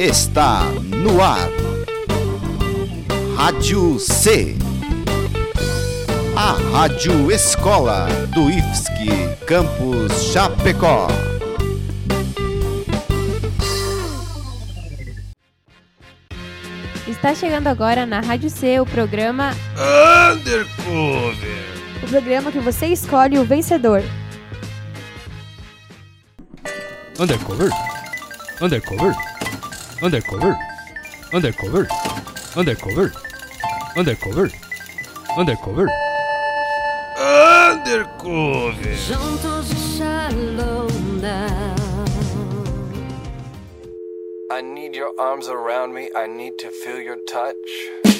está no ar. Rádio C. A Rádio Escola do IFSC Campus Chapecó. Está chegando agora na Rádio C o programa Undercover. O programa que você escolhe o vencedor. Undercover. Undercover. Undercover. Undercover. Undercover. Undercover. Undercover. Undercover. Juntos e shallow now. I need your arms around me. I need to feel your touch.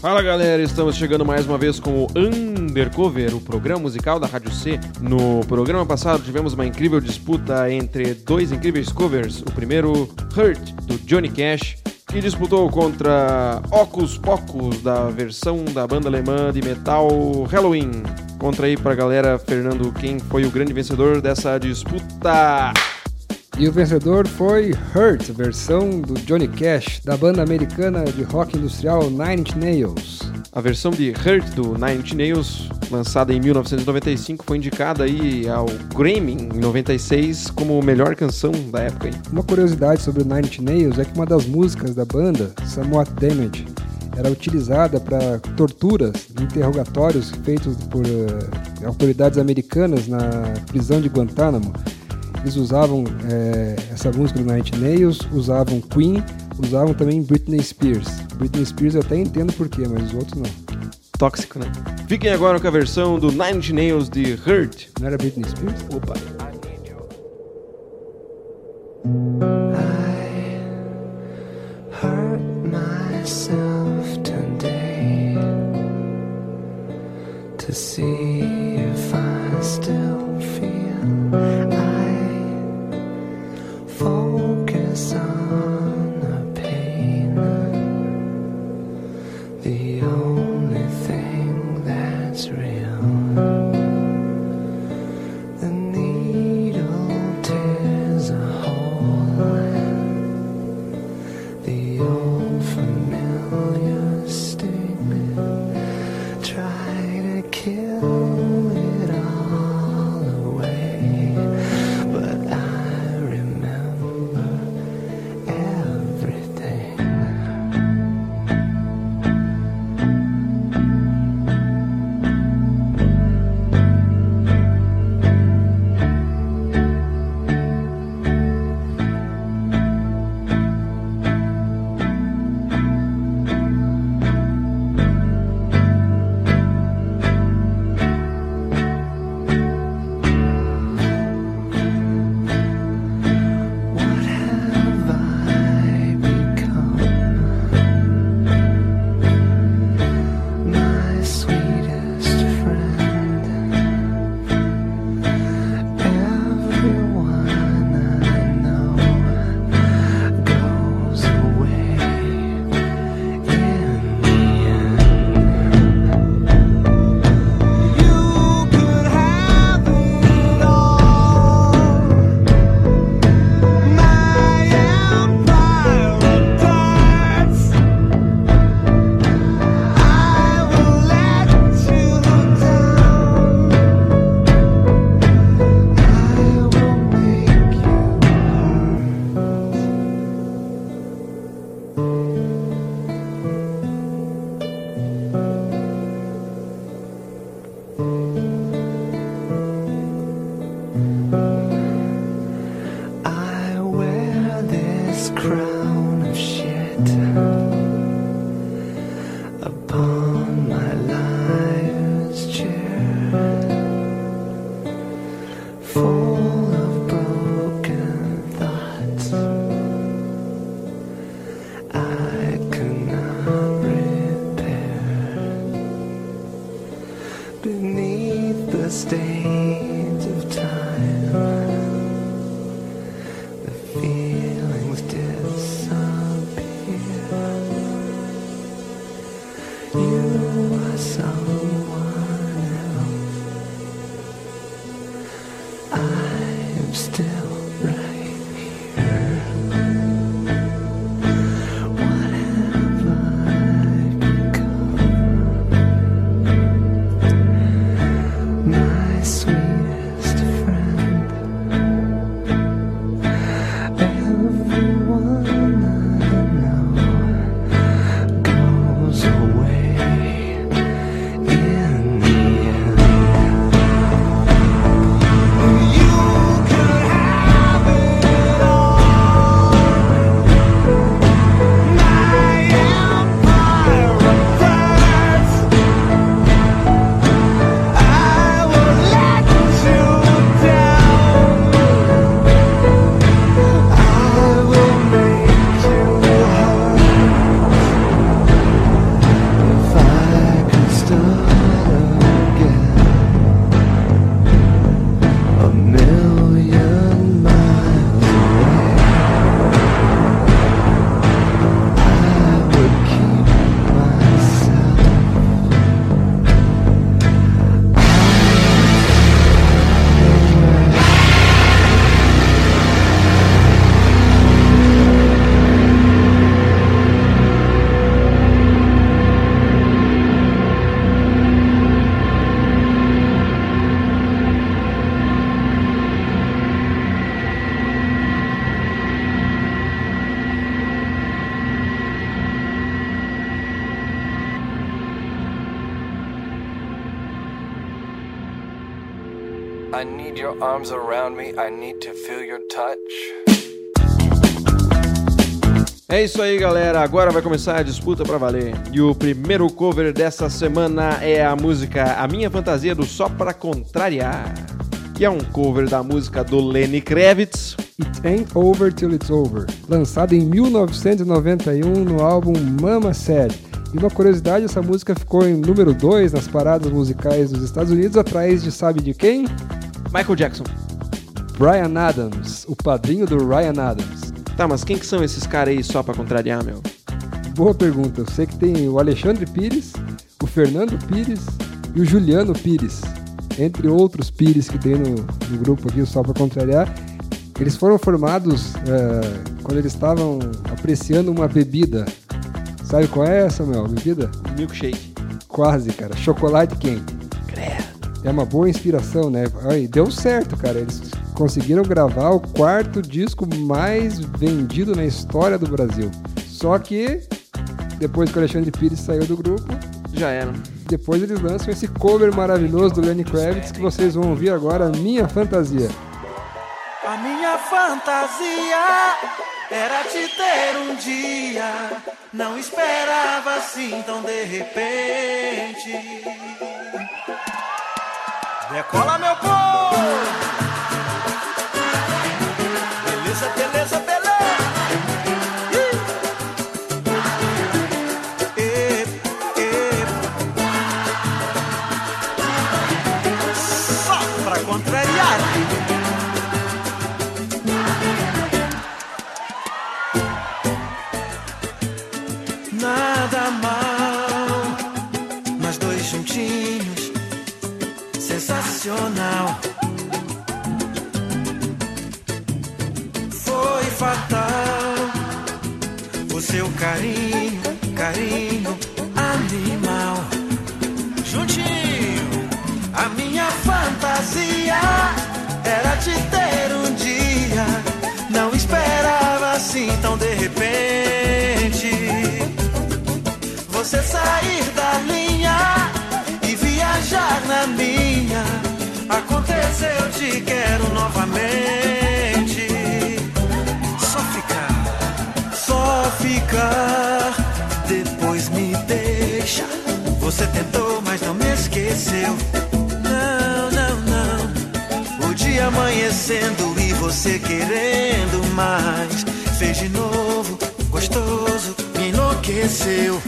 Fala galera, estamos chegando mais uma vez com o Undercover, o programa musical da Rádio C. No programa passado tivemos uma incrível disputa entre dois incríveis covers. O primeiro, Hurt, do Johnny Cash, que disputou contra Ocus Pocus, da versão da banda alemã de metal Halloween. Contra aí pra galera, Fernando, quem foi o grande vencedor dessa disputa? E o vencedor foi Hurt, versão do Johnny Cash, da banda americana de rock industrial Nine Inch Nails. A versão de Hurt do Nine Inch Nails, lançada em 1995, foi indicada aí ao Grammy em 96 como melhor canção da época. Hein? Uma curiosidade sobre o Nine Inch Nails é que uma das músicas da banda, Somewhat Damage, era utilizada para torturas e interrogatórios feitos por uh, autoridades americanas na prisão de Guantánamo. Eles usavam é, essa música do Inch Nails, usavam Queen, usavam também Britney Spears. Britney Spears eu até entendo porquê, mas os outros não. Tóxico, né? Fiquem agora com a versão do Nine Inch Nails de Hurt. Não era Britney Spears? Opa! I need your arms around me. I need to feel your touch. É isso aí, galera. Agora vai começar a disputa pra valer. E o primeiro cover dessa semana é a música A Minha Fantasia do Só Pra Contrariar, que é um cover da música do Lenny Kravitz. It Ain't Over Till It's Over, lançado em 1991 no álbum Mama Said. E uma curiosidade, essa música ficou em número 2 nas paradas musicais dos Estados Unidos, atrás de sabe de quem? Michael Jackson. Brian Adams, o padrinho do Ryan Adams. Tá, mas quem que são esses caras aí só pra contrariar, meu? Boa pergunta. Eu sei que tem o Alexandre Pires, o Fernando Pires e o Juliano Pires, entre outros Pires que tem no, no grupo aqui, o Só Pra Contrariar. Eles foram formados eh, quando eles estavam apreciando uma bebida. Sabe qual é essa, meu? Bebida? Milkshake. Quase, cara. Chocolate quente. É uma boa inspiração, né? Aí, deu certo, cara. Eles conseguiram gravar o quarto disco mais vendido na história do Brasil. Só que, depois que o Alexandre Pires saiu do grupo, Já era. depois eles lançam esse cover maravilhoso do Lenny Kravitz que vocês vão ouvir agora, Minha Fantasia. A minha fantasia era te ter um dia. Não esperava assim tão de repente. Decola, meu povo! Beleza, beleza, beleza! Não esperava assim tão de repente. Você sair da linha e viajar na minha. Aconteceu, te quero novamente. Só ficar, só ficar. Depois me deixa. Você tentou, mas não me esqueceu. Não, não, não. O dia amanhecendo e você querendo mais. Fez de novo, gostoso, me enlouqueceu.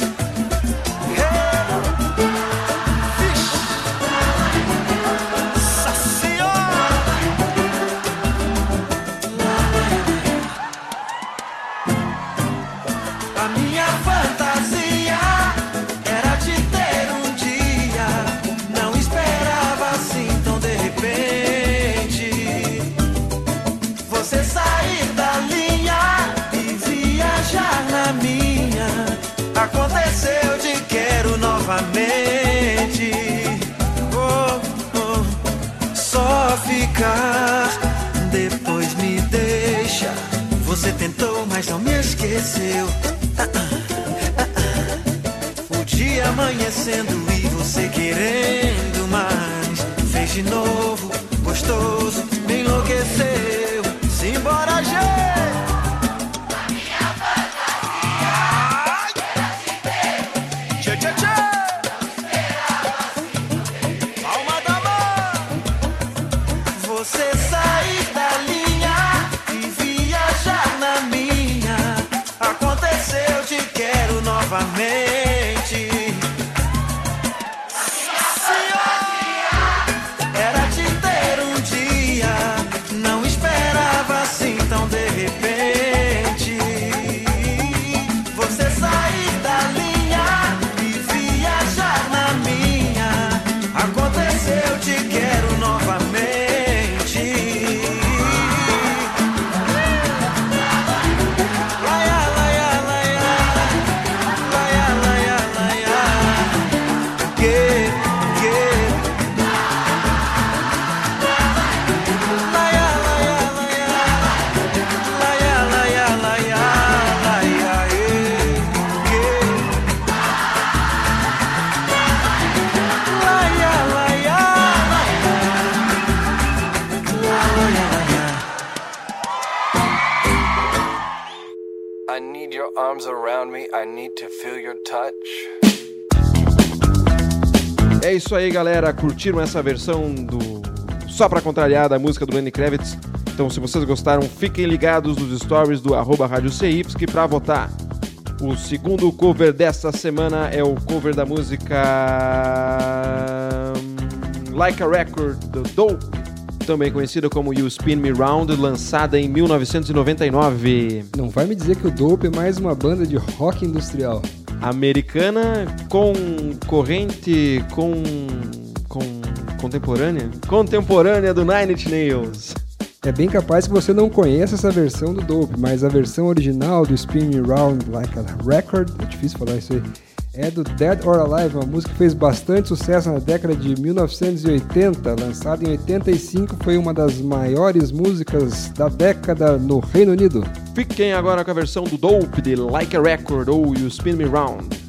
Depois me deixa. Você tentou, mas não me esqueceu. Ah, ah, ah. O dia amanhecendo e você querendo mais. Fez de novo, gostoso, me enlouqueceu. Novamente. É isso aí, galera. Curtiram essa versão do Só Pra Contrariar da música do Lenny Kravitz? Então, se vocês gostaram, fiquem ligados nos stories do arroba Rádio CYPSC pra votar. O segundo cover desta semana é o cover da música hum, Like a Record, do Dope, também conhecida como You Spin Me Round, lançada em 1999. Não vai me dizer que o Dope é mais uma banda de rock industrial. Americana com corrente com com contemporânea, contemporânea do Nine Inch Nails. É bem capaz que você não conheça essa versão do Dope, mas a versão original do Spin Me Round Like a Record, é difícil falar isso aí, é do Dead or Alive, uma música que fez bastante sucesso na década de 1980, lançada em 85, foi uma das maiores músicas da década no Reino Unido. Fiquem agora com a versão do Dope de Like a Record ou You Spin Me Round.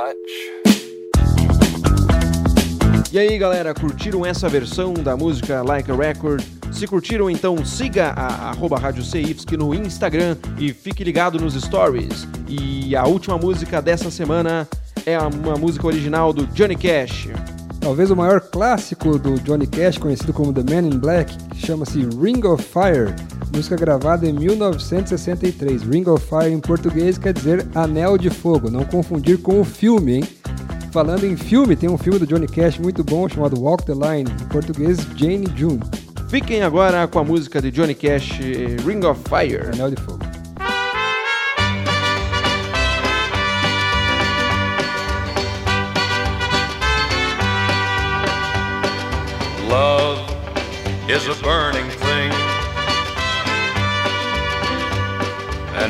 Touch. E aí, galera, curtiram essa versão da música Like a Record? Se curtiram, então siga a arroba Rádio CYPSC no Instagram e fique ligado nos stories. E a última música dessa semana é uma música original do Johnny Cash. Talvez o maior clássico do Johnny Cash, conhecido como The Man in Black, chama-se Ring of Fire, música gravada em 1963. Ring of Fire em português quer dizer Anel de Fogo, não confundir com o filme, hein? Falando em filme, tem um filme do Johnny Cash muito bom chamado Walk the Line, em português Jane June. Fiquem agora com a música de Johnny Cash, Ring of Fire. Anel de Fogo. Love is a burning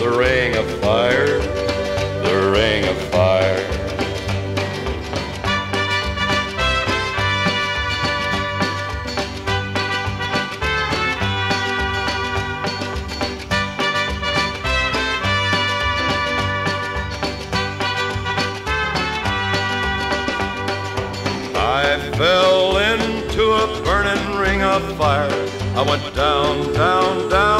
The ring of fire, the ring of fire. I fell into a burning ring of fire. I went down, down, down,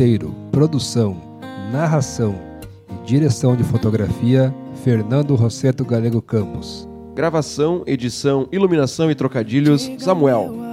Roteiro, produção, narração e direção de fotografia Fernando Rosseto Galego Campos. Gravação, edição, iluminação e trocadilhos Samuel.